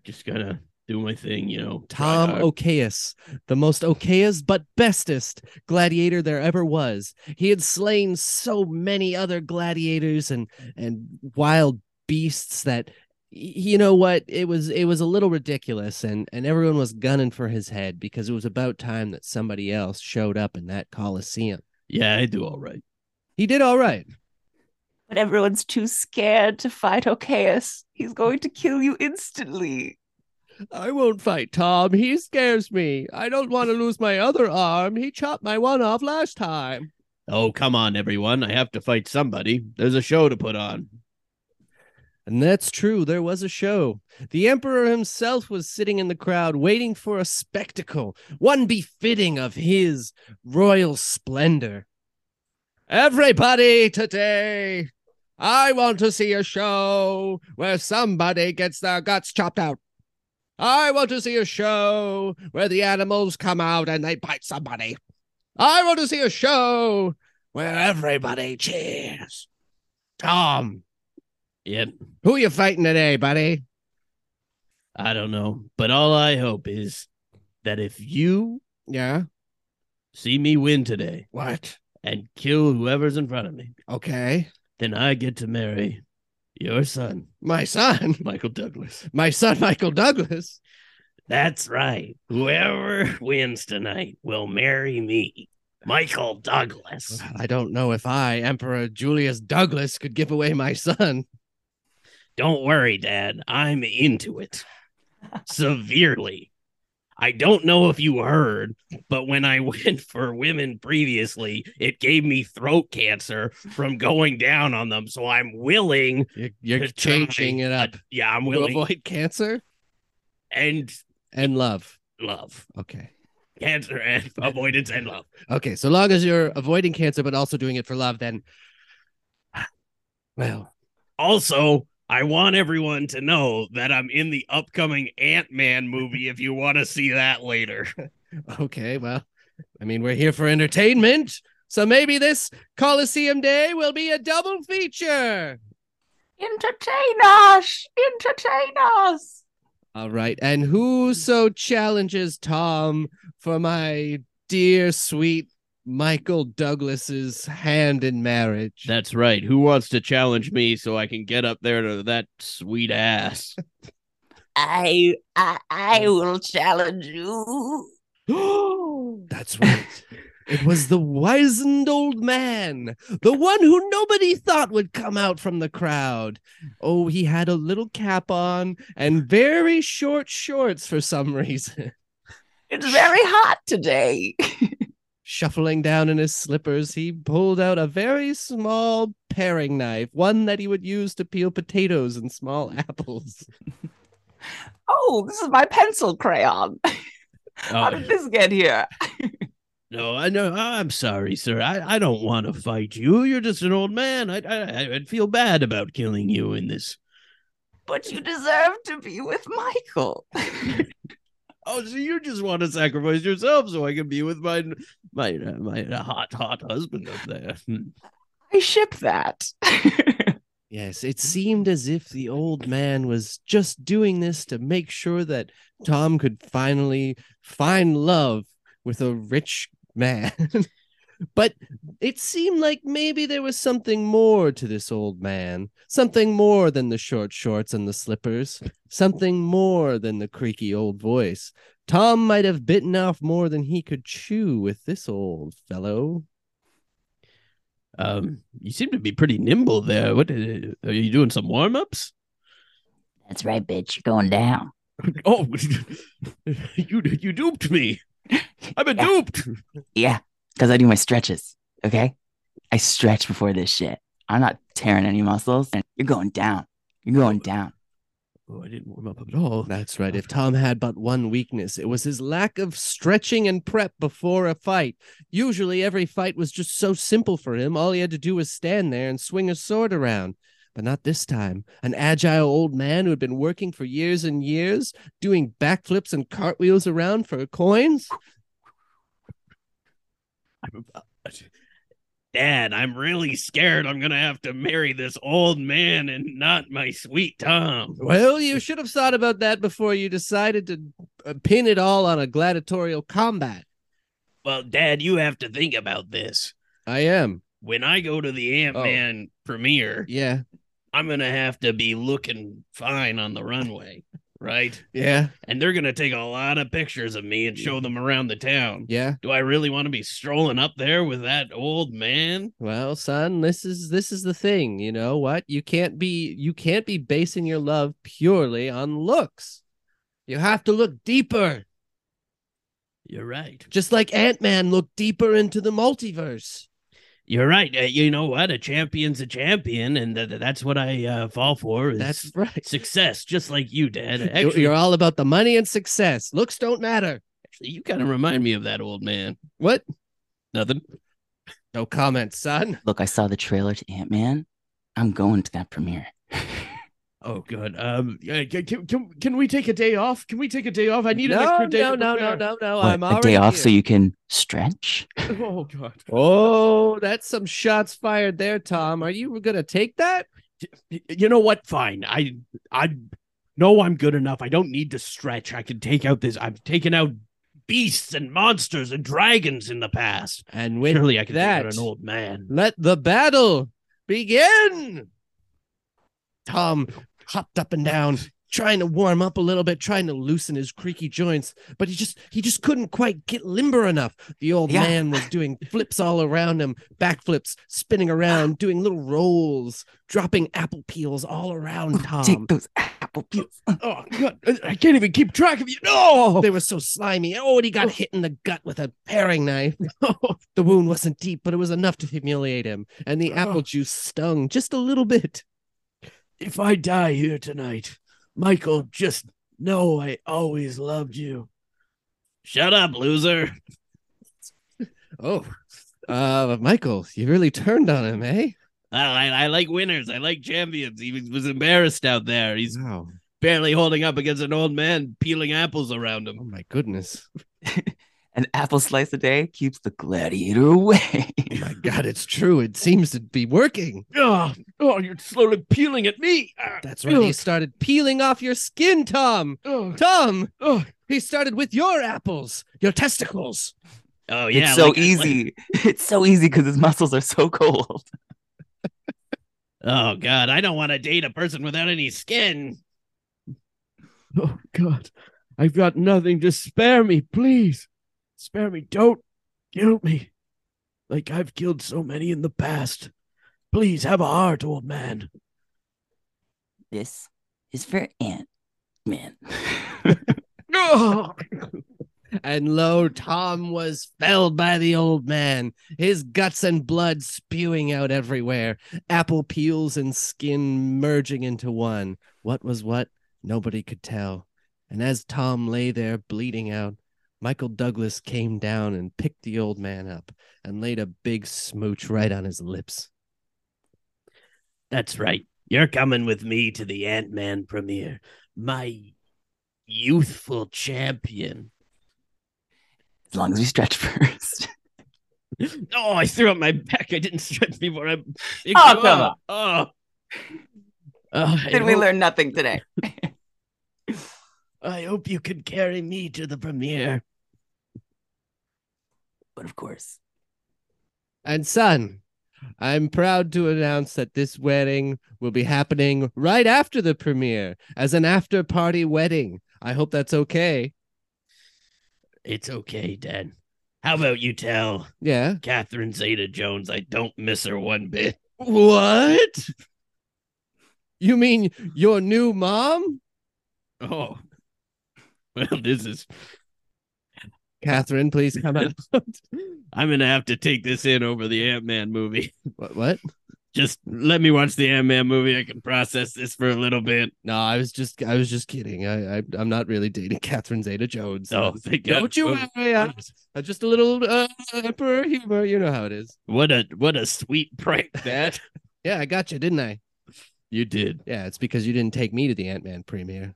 just gotta do my thing, you know. Tom hard. Okeus, the most okayest but bestest gladiator there ever was. He had slain so many other gladiators and and wild beasts that you know what it was it was a little ridiculous and and everyone was gunning for his head because it was about time that somebody else showed up in that coliseum Yeah, I do all right. he did all right But everyone's too scared to fight Okeus. He's going to kill you instantly. I won't fight Tom. He scares me. I don't want to lose my other arm. He chopped my one off last time. Oh, come on, everyone. I have to fight somebody. There's a show to put on. And that's true. There was a show. The Emperor himself was sitting in the crowd waiting for a spectacle, one befitting of his royal splendor. Everybody today, I want to see a show where somebody gets their guts chopped out. I want to see a show where the animals come out and they bite somebody. I want to see a show where everybody cheers. Tom, Yep. who you fighting today, buddy? I don't know. But all I hope is that if you Yeah. see me win today What? and kill whoever's in front of me, Okay. then I get to marry your son, My son. Michael Douglas. My son, Michael Douglas. That's right. Whoever wins tonight will marry me, Michael Douglas. Well, I don't know if I, Emperor Julius Douglas, could give away my son. Don't worry, Dad. I'm into it severely. I don't know if you heard, but when I went for women previously, it gave me throat cancer from going down on them. So I'm willing You're, you're to changing it up yeah, I'm willing to avoid cancer and and love. love. Okay. Cancer and avoidance and love. Okay. So long as you're avoiding cancer, but also doing it for love, then. Well, Also, I want everyone to know that I'm in the upcoming Ant Man movie if you want to see that later. okay. Well, I mean, we're here for entertainment. So maybe this Coliseum Day will be a double feature. Entertain us! Entertain us! All right. And whoso challenges Tom for my dear, sweet Michael Douglas's hand in marriage? That's right. Who wants to challenge me so I can get up there to that sweet ass? I, I, I will challenge you. That's right. It was the wizened old man, the one who nobody thought would come out from the crowd. Oh, he had a little cap on and very short shorts for some reason. It's very hot today. Shuffling down in his slippers, he pulled out a very small paring knife, one that he would use to peel potatoes and small apples. Oh, this is my pencil crayon. Oh. How Oh, did this get here? no, I know. I'm sorry, sir. I, I don't want to fight you. You're just an old man. I, I I'd feel bad about killing you in this. But you deserve to be with Michael. Oh, so you just want to sacrifice yourself so I can be with my my my hot hot husband up there. Hmm. I ship that. Yes, it seemed as if the old man was just doing this to make sure that Tom could finally find love with a rich man. but it seemed like maybe there was something more to this old man, something more than the short shorts and the slippers, something more than the creaky old voice. Tom might have bitten off more than he could chew with this old fellow. Um, you seem to be pretty nimble there. What uh, are you doing? Some warm ups? That's right, bitch. You're going down. Oh, you you duped me. I've been Yeah. duped. Yeah, because I do my stretches. Okay, I stretch before this shit. I'm not tearing any muscles. And You're going down. You're going down. Oh, I didn't warm up at all. That's right. If Tom had but one weakness, it was his lack of stretching and prep before a fight. Usually, every fight was just so simple for him. All he had to do was stand there and swing a sword around. But not this time. An agile old man who had been working for years and years, doing backflips and cartwheels around for coins. I'm, uh, Dad, I'm really scared. I'm gonna have to marry this old man and not my sweet Tom. Well, you should have thought about that before you decided to uh, pin it all on a gladiatorial combat. Well, Dad, you have to think about this. I am. When I go to the Ant Man premiere, Yeah. I'm gonna have to be looking fine on the runway, right? Yeah. And they're gonna take a lot of pictures of me and show them around the town. Yeah. Do I really want to be strolling up there with that old man? Well, son, this is this is the thing, you know what? You can't be you can't be basing your love purely on looks. You have to look deeper. You're right. Just like Ant-Man looked deeper into the multiverse. You're right. Uh, you know what? A champion's a champion, and th- th- that's what I uh, fall for. Is That's right. success, just like you, Dad. You're- Actually, You're all about the money and success. Looks don't matter. actually, you kind of remind me of that old man. What? Nothing. No comment, son. Look, I saw the trailer to Ant Man. I'm going to that premiere. Oh, good. Um, yeah, can, can, can, can we take a day off? Can we take a day off? I need an extra day. no, to no, no, no, no. What, I'm a already day off here. so you can stretch. Oh God. Oh, that's some shots fired there, Tom. Are you gonna take that? You know what? Fine. I I know I'm good enough. I don't need to stretch. I can take out this. I've taken out beasts and monsters and dragons in the past. And with Surely I can that, take out an old man. let the battle begin. Tom hopped up and down, trying to warm up a little bit, trying to loosen his creaky joints, but he just he just couldn't quite get limber enough. The old Yeah. man was doing flips all around him, backflips, spinning around, doing little rolls, dropping apple peels all around Tom. Take those apple peels. Uh. Oh God! I can't even keep track of you. No. Oh. They were so slimy. Oh, and he got oh. hit in the gut with a paring knife. Oh, the wound wasn't deep, but it was enough to humiliate him, and the apple juice stung just a little bit. If I die here tonight, Michael, just know I always loved you. Shut up, loser. Oh, uh, Michael, you really turned on him, eh? I, I, I like winners. I like champions. He was, was embarrassed out there. He's Wow. barely holding up against an old man peeling apples around him. Oh my goodness. An apple slice a day keeps the gladiator away. Oh my God, it's true. It seems to be working. Oh, oh, you're slowly peeling at me. Ah, That's right. He started peeling off your skin, Tom. ugh, Tom, ugh. he started with your apples, your testicles. Oh yeah, it's so like- like- easy. It's so easy because his muscles are so cold. oh God, I don't want to date a person without any skin. Oh God, I've got nothing to spare me. Please, spare me. Don't kill me, like I've killed so many in the past. Please have a heart, old man. This is for Ant Man. And lo, Tom was felled by the old man, his guts and blood spewing out everywhere, apple peels and skin merging into one. What was what? Nobody could tell. And as Tom lay there bleeding out, Michael Douglas came down and picked the old man up and laid a big smooch right on his lips. That's right. You're coming with me to the Ant Man premiere. My youthful champion. as long as we stretch first. Oh, I threw up my back. I didn't stretch before I. Oh, come on. Oh. Oh, I Did we learn nothing today? I hope you can carry me to the premiere. But of course, And son, I'm proud to announce that this wedding will be happening right after the premiere as an after party wedding. I hope that's okay. It's okay, Dad. How about you tell Yeah. Catherine Zeta Jones I don't miss her one bit? What? You mean your new mom? Oh. Well, this is. Catherine, please come out. I'm going to have to take this in over the Ant Man movie. what, what? Just let me watch the Ant Man movie. I can process this for a little bit. No, I was just I was just kidding. I, I I'm not really dating Catherine Zeta Jones. Oh, thank God. don't you Oh, worry. I- uh, just a little uh, emperor humor. You know how it is. What a what a sweet prank that Yeah, I got you, didn't I? you did. Yeah, it's because you didn't take me to the Ant Man premiere.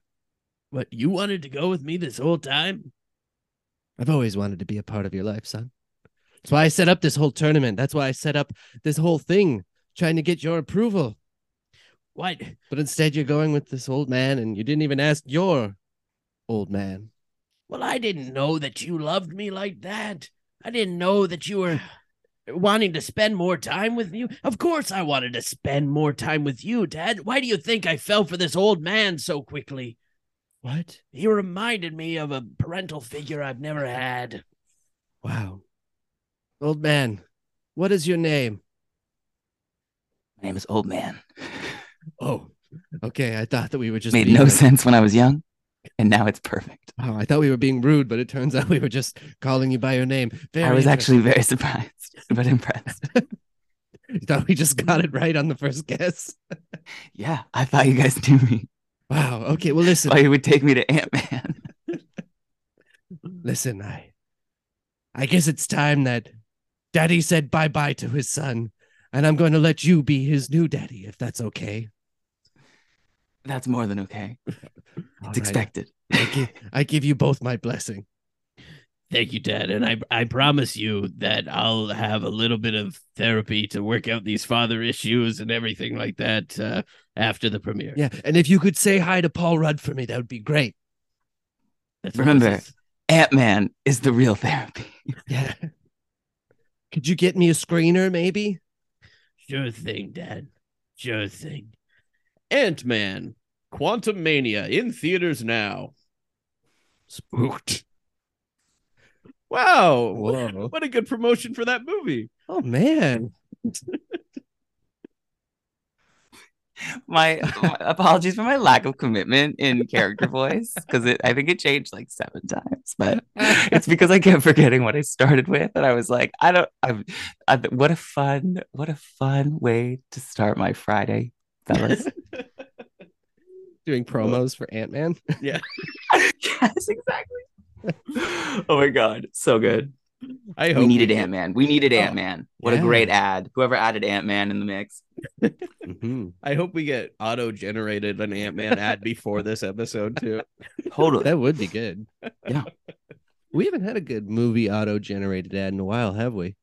What you wanted to go with me this whole time? I've always wanted to be a part of your life, son. That's why I set up this whole tournament. That's why I set up this whole thing, trying to get your approval. What? But instead, you're going with this old man, and you didn't even ask your old man. Well, I didn't know that you loved me like that. I didn't know that you were wanting to spend more time with you. Of course, I wanted to spend more time with you, Dad. Why do you think I fell for this old man so quickly? What? He reminded me of a parental figure I've never had. Wow. Old man, what is your name? my name is Old Man. Oh, okay. I thought that we were just Made no like- sense when I was young, and now it's perfect. Oh, I thought we were being rude, but it turns out we were just calling you by your name. Very I was actually very surprised, but impressed. You thought we just got it right on the first guess? Yeah, I thought you guys knew me. Wow. Okay. Well, listen. Why you would take me to Ant Man? Listen, I I guess it's time that daddy said bye-bye to his son, and I'm going to let you be his new daddy if that's okay. That's more than okay. It's right. expected. I give, I give you both my blessing. Thank you, Dad. And I, I promise you that I'll have a little bit of therapy to work out these father issues and everything like that uh, after the premiere. Yeah, and if you could say hi to Paul Rudd for me, that would be great. That's Remember- Ant Man is the real therapy. Yeah. Could you get me a screener, maybe? Sure thing, Dad. Sure thing. Ant Man, Quantumania in theaters now. Spooked. Wow. Whoa. What a good promotion for that movie. Oh man. My, my apologies for my lack of commitment in character voice because it I think it changed like seven times, but it's because I kept forgetting what I started with, and I was like, I don't. I, I, what a fun, what a fun way to start my Friday, fellas. Doing promos for Ant Man. Yeah. yes, exactly. oh my god, so good. I hope We needed Ant Man. We needed Oh, Ant Man. What yeah. a great ad! Whoever added Ant Man in the mix. Mhm. I hope we get auto generated an Ant Man ad before this episode too. Totally. That would be good. Yeah. We haven't had a good movie auto generated ad in a while, have we?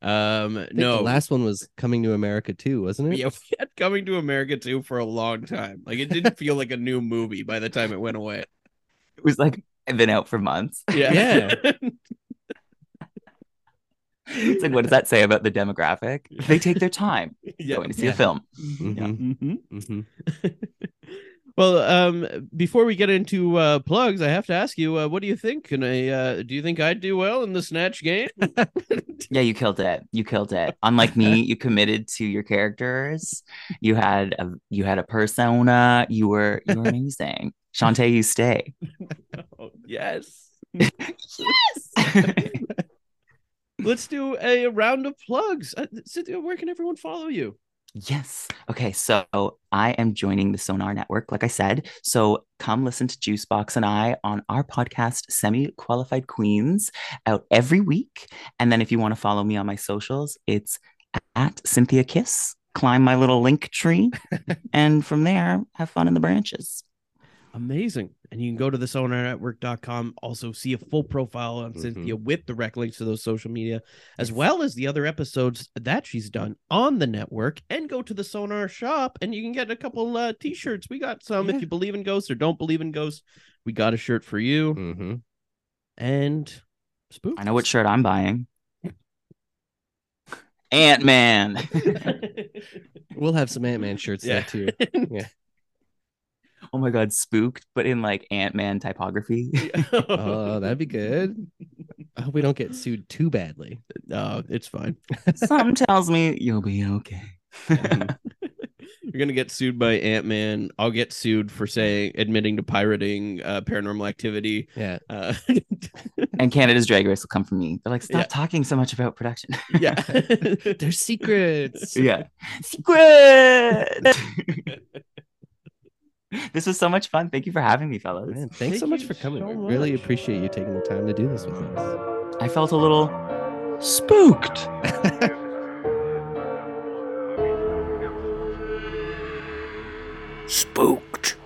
Um, no, The last one was Coming to America too, wasn't it? yeah, we had Coming to America too for a long time. Like it didn't feel like a new movie by the time it went away. It was like been out for months. Yeah, Yeah. It's like, what does that say about the demographic? They take their time yeah. going to see Yeah. a film. Mhm, Mhm. mhm. well, um, before we get into uh, plugs, I have to ask you, uh, what do you think? Can I? Uh, do you think I'd do well in the snatch game? Yeah, you killed it. You killed it. Unlike me, you committed to your characters. You had a you had a persona. You were you were amazing. Shantay, you stay. oh, yes. yes. Let's do a round of plugs. Uh, Synthia, where can everyone follow you? Yes. Okay. So I am joining the Sonar Network, like I said. So come listen to Juice Boxx and I on our podcast, Semi Qualified Queens, out every week. And then if you want to follow me on my socials, it's at Synthia Kiss. Climb my little Linktree. and from there, have fun in the branches. Amazing. And you can go to the sonarnetwork.com, also see a full profile on Mhm. Synthia with direct links to those social media, as well as the other episodes that she's done on the network. And go to the Sonar shop and you can get a couple uh, t shirts. We got some Yeah. if you believe in ghosts or don't believe in ghosts. We got a shirt for you. Mhm. And spook. I know what shirt I'm buying. Ant Man. We'll have some Ant Man shirts Yeah. there too. Oh my God, spooked, but in like Ant Man typography. Oh, that'd be good. I hope we don't get sued too badly. no, it's fine. Something tells me you'll be okay. You're gonna get sued by Ant Man. I'll get sued for saying admitting to pirating uh, paranormal activity. Yeah. Uh, and Canada's Drag Race will come for me. They're like, stop Yeah. talking so much about production. yeah. They're secrets. yeah. Secret. this was so much fun. Thank you for having me, fellas. Man, thanks Thank so much for coming. so we really appreciate you taking the time to do this with us. I felt a little spooked. Spooked.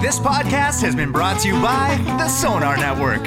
This podcast has been brought to you by the Sonar Network.